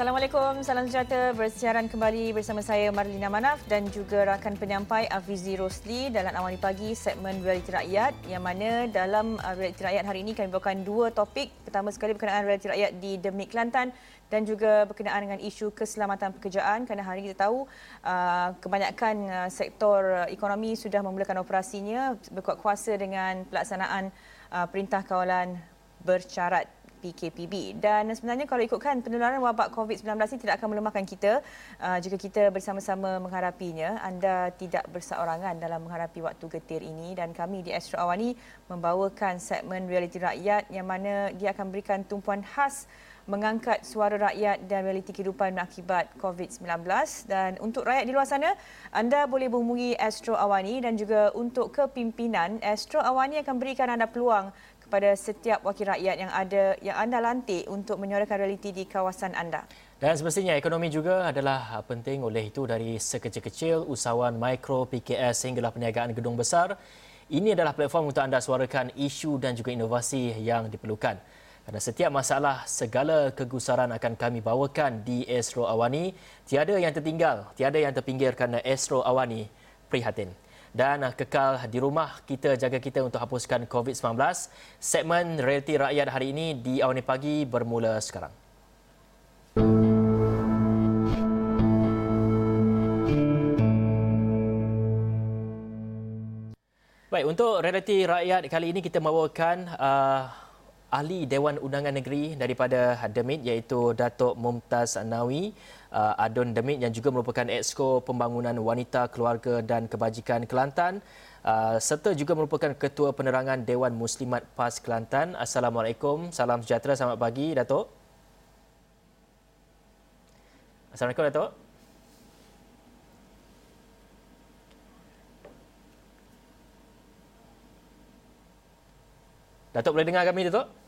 Assalamualaikum, salam sejahtera bersiaran kembali bersama saya Marlina Manaf dan juga rakan penyampai Afizi Rosli dalam awal pagi segmen Realiti Rakyat yang mana dalam uh, Realiti Rakyat hari ini kami bawakan dua topik. Pertama sekali berkenaan Realiti Rakyat di Demik Kelantan dan juga berkenaan dengan isu keselamatan pekerjaan kerana hari ini kita tahu uh, kebanyakan uh, sektor ekonomi sudah memulakan operasinya berkuat kuasa dengan pelaksanaan perintah kawalan bersyarat PKPB. Dan sebenarnya kalau ikutkan penularan wabak COVID-19 ini tidak akan melemahkan kita uh, jika kita bersama-sama menghadapinya. Anda tidak berseorangan dalam menghadapi waktu getir ini dan kami di Astro Awani membawakan segmen realiti rakyat yang mana dia akan berikan tumpuan khas mengangkat suara rakyat dan realiti kehidupan akibat COVID-19 dan untuk rakyat di luar sana anda boleh menghubungi Astro Awani dan juga untuk kepimpinan Astro Awani akan berikan anda peluang kepada setiap wakil rakyat yang ada yang anda lantik untuk menyuarakan realiti di kawasan anda. Dan semestinya ekonomi juga adalah penting oleh itu dari sekecil-kecil usahawan mikro PKS sehinggalah perniagaan gedung besar. Ini adalah platform untuk anda suarakan isu dan juga inovasi yang diperlukan. Kerana setiap masalah, segala kegusaran akan kami bawakan di Astro Awani. Tiada yang tertinggal, tiada yang terpinggir kerana Astro Awani prihatin dan uh, kekal di rumah kita jaga kita untuk hapuskan COVID-19. Segmen Realiti Rakyat hari ini di awal pagi bermula sekarang. Baik, untuk Realiti Rakyat kali ini kita membawakan uh, ahli Dewan Undangan Negeri daripada Demit iaitu Datuk Mumtaz Nawi uh, Adun Demit yang juga merupakan Exco Pembangunan Wanita Keluarga dan Kebajikan Kelantan uh, serta juga merupakan Ketua Penerangan Dewan Muslimat PAS Kelantan. Assalamualaikum, salam sejahtera, selamat pagi Datuk. Assalamualaikum Datuk. Datuk boleh dengar kami Datuk?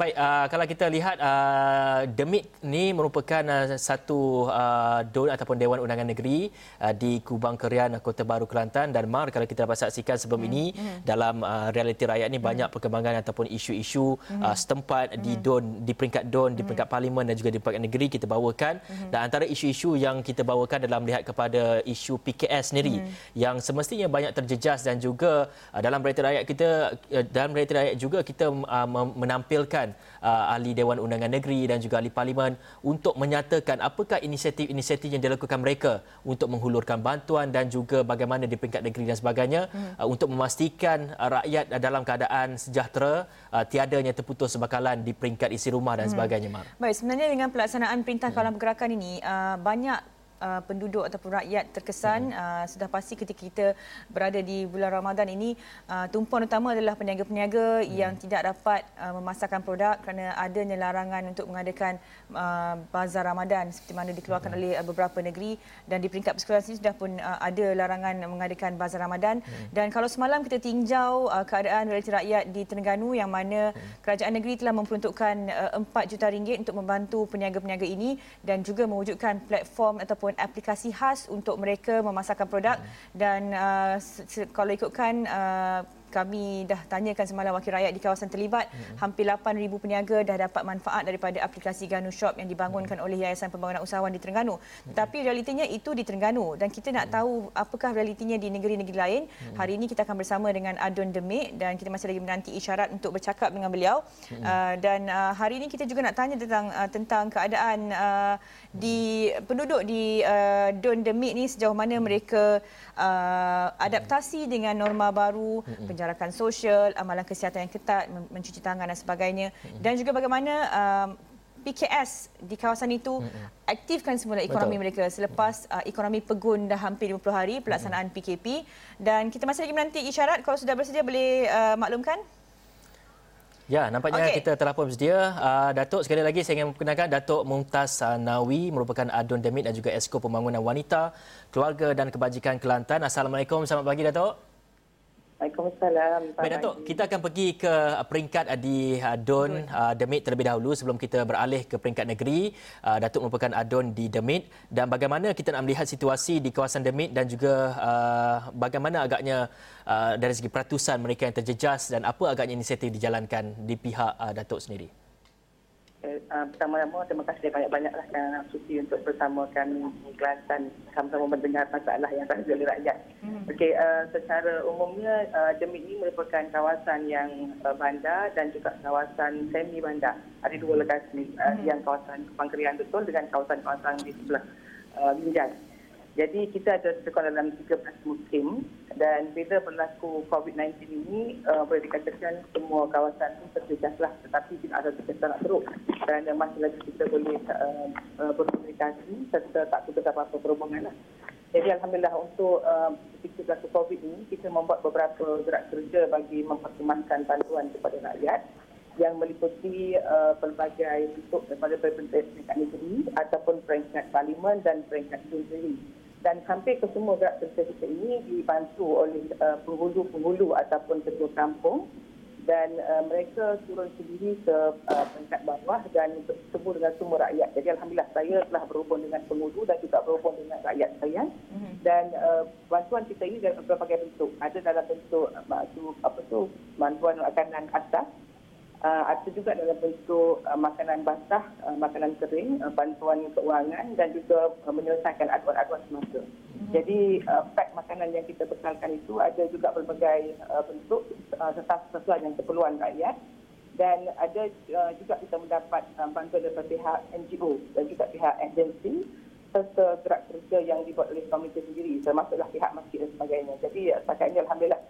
Baik, uh, kalau kita lihat uh, Demit ni merupakan uh, satu uh, DUN ataupun Dewan Undangan Negeri uh, di Kubang Kerian, Kota Baru Kelantan dan Mar kalau kita dapat saksikan sebelum mm. ini mm. dalam uh, realiti rakyat ni mm. banyak perkembangan ataupun isu-isu mm. uh, setempat mm. di DUN, di peringkat DUN, di peringkat Parlimen dan juga di peringkat negeri kita bawakan mm. dan antara isu-isu yang kita bawakan dalam melihat kepada isu PKS sendiri mm. yang semestinya banyak terjejas dan juga uh, dalam realiti rakyat kita uh, dalam realiti rakyat juga kita uh, menampilkan uh, ahli Dewan Undangan Negeri dan juga ahli Parlimen untuk menyatakan apakah inisiatif-inisiatif yang dilakukan mereka untuk menghulurkan bantuan dan juga bagaimana di peringkat negeri dan sebagainya hmm. uh, untuk memastikan uh, rakyat dalam keadaan sejahtera uh, tiadanya terputus sebakalan di peringkat isi rumah dan hmm. sebagainya. Mar. Baik, sebenarnya dengan pelaksanaan perintah kawalan hmm. pergerakan ini uh, banyak uh, penduduk ataupun rakyat terkesan hmm. uh, sudah pasti ketika kita berada di bulan Ramadan ini uh, tumpuan utama adalah peniaga-peniaga hmm. yang tidak dapat uh, memasarkan produk kerana adanya larangan untuk mengadakan uh, bazar Ramadan seperti mana dikeluarkan hmm. oleh uh, beberapa negeri dan di peringkat persekutuan sini sudah pun uh, ada larangan mengadakan bazar Ramadan hmm. dan kalau semalam kita tinjau uh, keadaan realiti rakyat di Terengganu yang mana hmm. kerajaan negeri telah memperuntukkan uh, 4 juta ringgit untuk membantu peniaga-peniaga ini dan juga mewujudkan platform ataupun ataupun aplikasi khas untuk mereka memasarkan produk. Dan uh, kalau ikutkan uh, kami dah tanyakan semalam wakil rakyat di kawasan terlibat hmm. hampir 8000 peniaga dah dapat manfaat daripada aplikasi Ganu Shop yang dibangunkan hmm. oleh Yayasan Pembangunan Usahawan di Terengganu hmm. tetapi realitinya itu di Terengganu dan kita nak hmm. tahu apakah realitinya di negeri-negeri lain hmm. hari ini kita akan bersama dengan Adun Demik dan kita masih lagi menanti isyarat untuk bercakap dengan beliau hmm. uh, dan uh, hari ini kita juga nak tanya tentang uh, tentang keadaan uh, di penduduk di uh, Don Demik ni sejauh mana mereka uh, adaptasi dengan norma baru hmm penjarakan sosial, amalan kesihatan yang ketat, mencuci tangan dan sebagainya. Dan juga bagaimana um, PKS di kawasan itu mm-hmm. aktifkan semula ekonomi Betul. mereka selepas uh, ekonomi pegun dah hampir 50 hari pelaksanaan mm-hmm. PKP. Dan kita masih lagi menanti isyarat. Kalau sudah bersedia boleh uh, maklumkan? Ya, nampaknya okay. kita telah pun bersedia. Uh, Datuk, sekali lagi saya ingin memperkenalkan Datuk Mumtaz uh, Nawi merupakan Adun Demit dan juga Esko Pembangunan Wanita, Keluarga dan Kebajikan Kelantan. Assalamualaikum, selamat pagi Datuk. Waalaikumsalam. Baik Datuk, kita akan pergi ke peringkat di uh, Don uh, Demit terlebih dahulu sebelum kita beralih ke peringkat negeri. Uh, Datuk merupakan Adon di Demit dan bagaimana kita nak melihat situasi di kawasan Demit dan juga uh, bagaimana agaknya uh, dari segi peratusan mereka yang terjejas dan apa agaknya inisiatif dijalankan di pihak uh, Datuk sendiri. Uh, pertama-tama terima kasih banyak-banyaklah kerana suci untuk bersama kami di Kelantan sama-sama mendengar masalah yang terjadi oleh rakyat. Hmm. Okey, uh, secara umumnya uh, Demit ini merupakan kawasan yang uh, bandar dan juga kawasan semi bandar. Ada dua lokasi uh, hmm. yang kawasan Pangkerian betul dengan kawasan-kawasan di sebelah uh, Binjai. Jadi kita ada sekolah dalam 13 musim dan bila berlaku COVID-19 ini uh, boleh dikatakan semua kawasan itu terjejaslah tetapi tidak ada terkesan teruk kerana masih lagi kita boleh uh, berkomunikasi serta tak ada apa-apa perhubungan lah. Jadi Alhamdulillah untuk uh, ketika berlaku COVID ini kita membuat beberapa gerak kerja bagi memperkemaskan bantuan kepada rakyat yang meliputi uh, pelbagai bentuk daripada peringkat negeri ataupun peringkat parlimen dan peringkat negeri dan hampir ke semua gerak kerja kita ini dibantu oleh uh, penghulu-penghulu ataupun ketua kampung dan uh, mereka turun sendiri ke uh, peringkat bawah dan bertemu dengan semua rakyat. Jadi Alhamdulillah saya telah berhubung dengan penghulu dan juga berhubung dengan rakyat saya. Mm-hmm. Dan uh, bantuan kita ini dalam berbagai bentuk. Ada dalam bentuk uh, apa tu bantuan makanan atas uh, ada juga dalam bentuk uh, makanan basah, uh, makanan kering, uh, bantuan keuangan dan juga uh, menyelesaikan aduan-aduan semasa. Mm-hmm. Jadi uh, pack makanan yang kita bekalkan itu ada juga berbagai uh, bentuk uh, sesuai dengan keperluan rakyat dan ada uh, juga kita mendapat uh, bantuan daripada pihak NGO dan juga pihak agensi serta gerak kerja yang dibuat oleh komite sendiri termasuklah pihak masjid dan sebagainya. Jadi setakat ini Alhamdulillah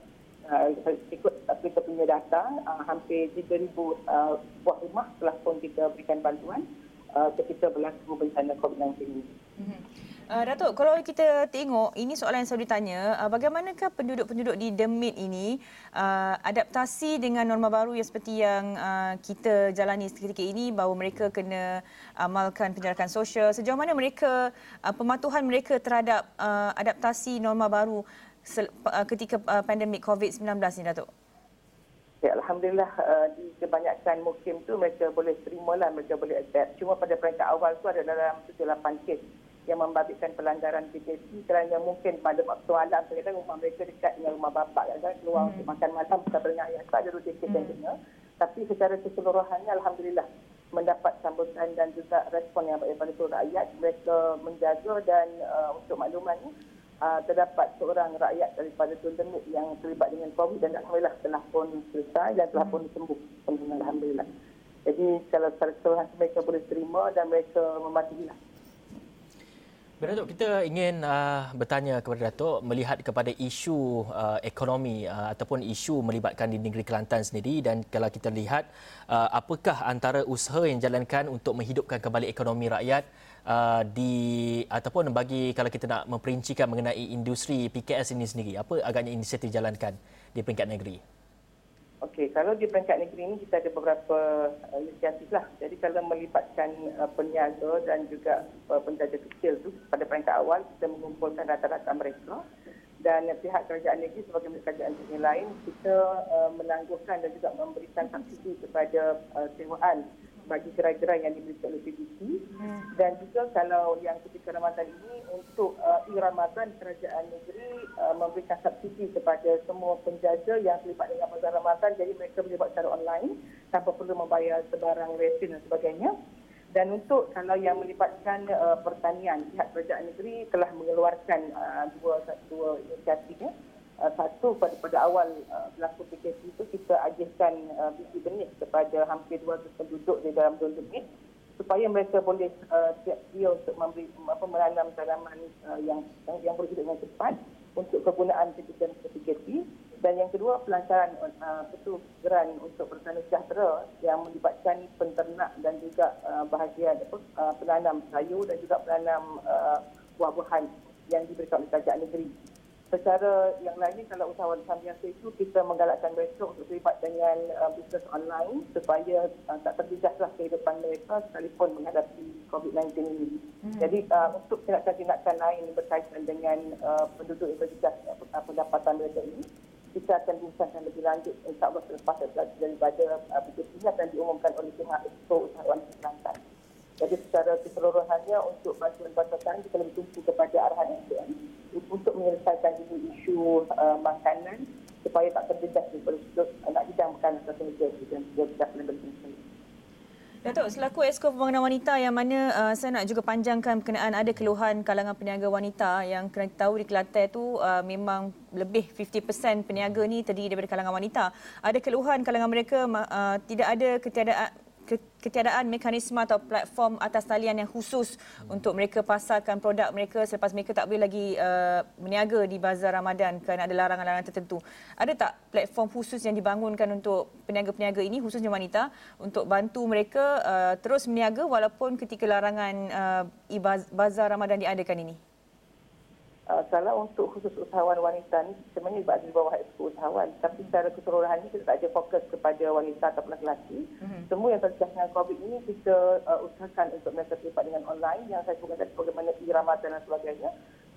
uh, ikut kita punya data uh, hampir 3,000 uh, buah rumah telah pun kita berikan bantuan uh, ketika berlaku bencana COVID-19 ini. Mm-hmm. Uh, Datuk, kalau kita tengok, ini soalan yang selalu ditanya, uh, bagaimanakah penduduk-penduduk di Demit ini uh, adaptasi dengan norma baru yang seperti yang uh, kita jalani ketika ini bahawa mereka kena amalkan penjarakan sosial. Sejauh mana mereka, uh, pematuhan mereka terhadap uh, adaptasi norma baru ketika uh, pandemik COVID-19 ini, Datuk? Ya, Alhamdulillah uh, di kebanyakan mukim tu mereka boleh terima lah, mereka boleh adapt. Cuma pada peringkat awal tu ada dalam 7-8 kes yang membabitkan pelanggaran PKP kerana mungkin pada waktu alam terkadang rumah mereka dekat dengan rumah bapa kan keluar hmm. untuk makan malam bukan beringat ayah tu ada rutin kes yang hmm. kena. Tapi secara keseluruhannya Alhamdulillah mendapat sambutan dan juga respon yang baik daripada seluruh rakyat. Mereka menjaga dan uh, untuk maklumannya uh, terdapat seorang rakyat daripada Tundemuk yang terlibat dengan COVID dan Alhamdulillah telah pun selesai dan telah pun sembuh. Alhamdulillah. Jadi kalau secara keseluruhan mereka boleh terima dan mereka mematuhilah. Datuk, kita ingin uh, bertanya kepada Datuk melihat kepada isu uh, ekonomi uh, ataupun isu melibatkan di negeri Kelantan sendiri dan kalau kita lihat uh, apakah antara usaha yang dijalankan untuk menghidupkan kembali ekonomi rakyat uh, di ataupun bagi kalau kita nak memperincikan mengenai industri PKS ini sendiri apa agaknya inisiatif dijalankan di peringkat negeri? Okey, kalau di peringkat negeri ini kita ada beberapa uh, inisiatif lah. Jadi kalau melibatkan uh, peniaga dan juga uh, penjaja kecil tu pada peringkat awal kita mengumpulkan data-data mereka. Dan pihak kerajaan negeri sebagai kerajaan negeri lain kita uh, menangguhkan dan juga memberikan subsidi kepada uh, sewaan bagi gerai-gerai yang diberikan oleh PBC hmm. dan juga kalau yang ketika Ramadan ini untuk uh, e-Ramadan kerajaan negeri uh, memberikan subsidi kepada semua penjaja yang terlibat dengan bazar Ramadan jadi mereka boleh buat secara online tanpa perlu membayar sebarang resin dan sebagainya. Dan untuk kalau yang melibatkan uh, pertanian pihak kerajaan negeri telah mengeluarkan uh, dua dua inisiatif ya Uh, satu pada pada awal uh, berlaku PKP itu kita agihkan uh, biji benih kepada hampir 200 penduduk di dalam Dun Demit supaya mereka boleh uh, siap sedia untuk memberi apa menanam tanaman uh, yang yang, yang boleh hidup dengan cepat untuk kegunaan ketika PKP dan yang kedua pelancaran uh, betul geran untuk pertanian sejahtera yang melibatkan penternak dan juga uh, bahagian apa, uh, penanam sayur dan juga penanam uh, buah-buahan yang diberikan oleh kerajaan negeri secara yang lain kalau usahawan usaha biasa itu kita menggalakkan mereka untuk terlibat dengan uh, bisnes online supaya uh, tak terjejaslah kehidupan mereka sekalipun menghadapi COVID-19 ini. Hmm. Jadi uh, untuk tindakan-tindakan lain berkaitan dengan uh, penduduk yang terjejas uh, pendapatan mereka ini, kita akan bincangkan lebih lanjut insyaAllah selepas daripada uh, PKP akan diumumkan oleh pihak Expo Usahawan Kelantan. Jadi secara keseluruhannya untuk bantuan-bantuan kita lebih tumpu kepada arahan SDM untuk menyelesaikan isu, isu uh, makanan supaya tak terjejas di penduduk nak hidang makanan negara dan juga tidak berhenti. Datuk, selaku Esko Pembangunan Wanita yang mana uh, saya nak juga panjangkan berkenaan ada keluhan kalangan peniaga wanita yang kena tahu di Kelantan tu uh, memang lebih 50% peniaga ni terdiri daripada kalangan wanita. Ada keluhan kalangan mereka uh, tidak ada ketiadaan ketiadaan mekanisme atau platform atas talian yang khusus hmm. untuk mereka pasarkan produk mereka selepas mereka tak boleh lagi uh, berniaga di bazar Ramadan kerana ada larangan-larangan tertentu. Ada tak platform khusus yang dibangunkan untuk peniaga-peniaga ini khususnya wanita untuk bantu mereka uh, terus berniaga walaupun ketika larangan uh, bazar Ramadan diadakan ini? Uh, kalau untuk khusus usahawan wanita ni sebenarnya berada di bawah eksko usahawan tapi secara keseluruhannya kita tak ada fokus kepada wanita atau lelaki. Mm-hmm. Semua yang terkait dengan COVID ini kita uh, usahakan untuk mereka terlibat dengan online yang saya sebutkan tadi bagaimana e-Ramadan dan sebagainya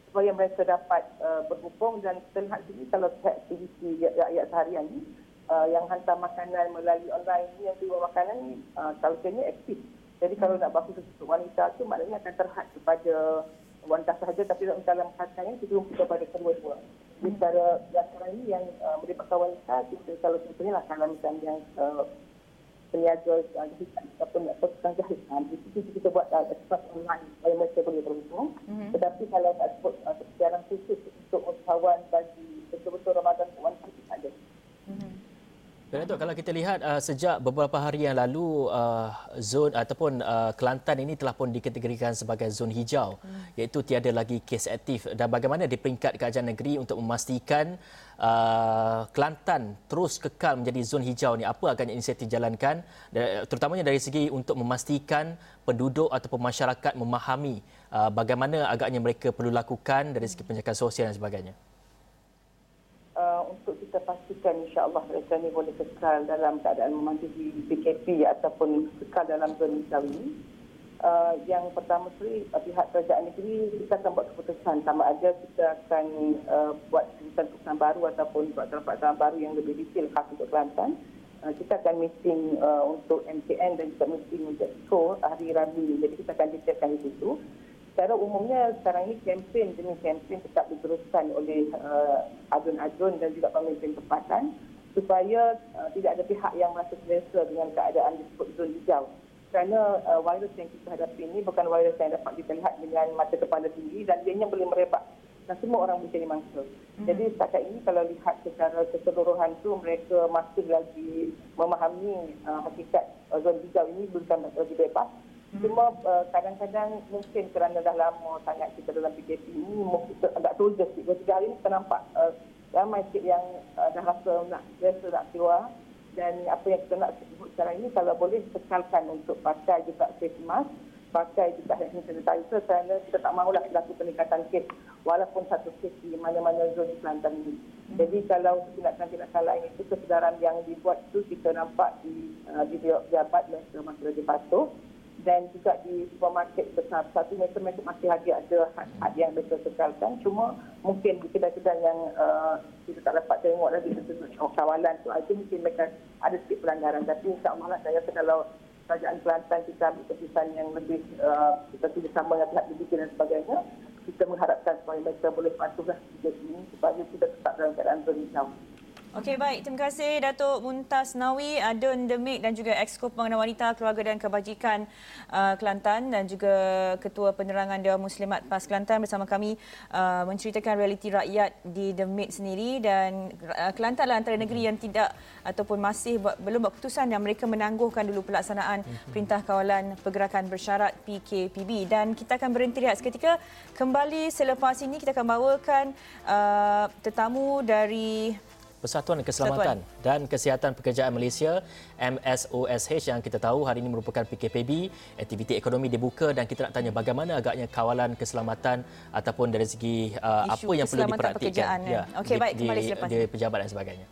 supaya mereka dapat uh, berhubung dan kita lihat sini kalau aktiviti rakyat seharian ni uh, yang hantar makanan melalui online ni yang jual makanan ni uh, kalau aktif. Jadi kalau nak baku untuk wanita tu maknanya akan terhad kepada wanita sahaja tapi dalam katanya kita pun kepada kedua-dua. Jadi secara yang sekarang ini yang uh, melibatkan wanita, kita kalau sebetulnya lah kalau misalnya yang uh, peniaga uh, ataupun tukang jahit, uh, di situ kita buat uh, express online supaya mereka boleh berhubung. Mm-hmm. Tetapi kalau tak sebut uh, secara khusus untuk usahawan bagi betul-betul Ramadan wanita tidak ada. Dan Datuk, kalau kita lihat uh, sejak beberapa hari yang lalu uh, zon ataupun uh, Kelantan ini telah pun dikategorikan sebagai zon hijau hmm. Iaitu tiada lagi kes aktif. Dan bagaimana di peringkat kerajaan negeri untuk memastikan uh, Kelantan terus kekal menjadi zon hijau ni? Apa agaknya inisiatif dijalankan terutamanya dari segi untuk memastikan penduduk ataupun masyarakat memahami uh, bagaimana agaknya mereka perlu lakukan dari segi penjagaan sosial dan sebagainya. Uh, untuk kita pastikan insya-Allah mereka ini boleh kekal dalam keadaan mematuhi PKP ataupun kekal dalam zona hijau ini. Uh, yang pertama sekali pihak kerajaan negeri kita akan buat keputusan sama ada kita akan uh, buat keputusan baru ataupun buat peraturan baru yang lebih detail khas untuk Kelantan. Uh, kita akan meeting uh, untuk MTN dan juga meeting untuk SCO hari Rabu. Jadi kita akan detailkan di situ secara umumnya sekarang ini kempen demi kempen tetap diteruskan oleh uh, adun-adun dan juga pemimpin tempatan supaya uh, tidak ada pihak yang merasa selesa dengan keadaan disebut zon hijau. Kerana uh, virus yang kita hadapi ini bukan virus yang dapat kita lihat dengan mata kepala sendiri dan dia boleh merebak dan semua orang boleh jadi mangsa. Hmm. Jadi setakat ini kalau lihat secara keseluruhan tu mereka masih lagi memahami uh, hakikat uh, zon hijau ini bukan lagi bebas Cuma uh, kadang-kadang mungkin kerana dah lama sangat kita dalam PKP ini mungkin agak tolong sikit. Tiga hari ini kita nampak uh, ramai sikit yang uh, dah rasa nak rasa nak keluar. Dan apa yang kita nak sebut sekarang ini kalau boleh sekalkan untuk pakai juga face mask, pakai juga hand sanitizer kerana kita tak mahulah berlaku peningkatan kes walaupun satu kes di mana-mana zon di Kelantan ini. Jadi kalau tindakan-tindakan lain itu kesedaran yang dibuat itu kita nampak di uh, di jabat mereka masih lagi patuh dan juga di supermarket besar. Satu mereka, mereka masih lagi ada had-had yang mereka kekalkan cuma mungkin di kedai-kedai yang uh, kita tak dapat tengok lagi oh, kawalan tu itu mungkin mereka ada sikit pelanggaran. Tapi insyaAllah lah saya rasa kalau kerajaan Kelantan kita ambil keputusan yang lebih uh, kita tidak sama dengan pihak dibikin dan sebagainya kita mengharapkan supaya mereka boleh patuhlah ini supaya kita tetap dalam keadaan berhijau. Okey baik, terima kasih Datuk Muntaz Nawi, Adun Demik dan juga Exco Pembangunan Wanita Keluarga dan Kebajikan uh, Kelantan dan juga Ketua Penerangan Dewan Muslimat PAS Kelantan bersama kami uh, menceritakan realiti rakyat di Demik sendiri dan uh, Kelantan adalah antara negeri yang tidak ataupun masih buat, belum buat keputusan yang mereka menangguhkan dulu pelaksanaan Perintah Kawalan Pergerakan Bersyarat PKPB dan kita akan berhenti lihat seketika. Kembali selepas ini kita akan bawakan uh, tetamu dari Persatuan Keselamatan Persatuan. dan Kesihatan Pekerjaan Malaysia MSOSH yang kita tahu hari ini merupakan PKPB, aktiviti ekonomi dibuka dan kita nak tanya bagaimana agaknya kawalan keselamatan ataupun dari segi uh, apa yang perlu diperhatikan ya, okay, di, baik, kembali di, di pejabat dan sebagainya.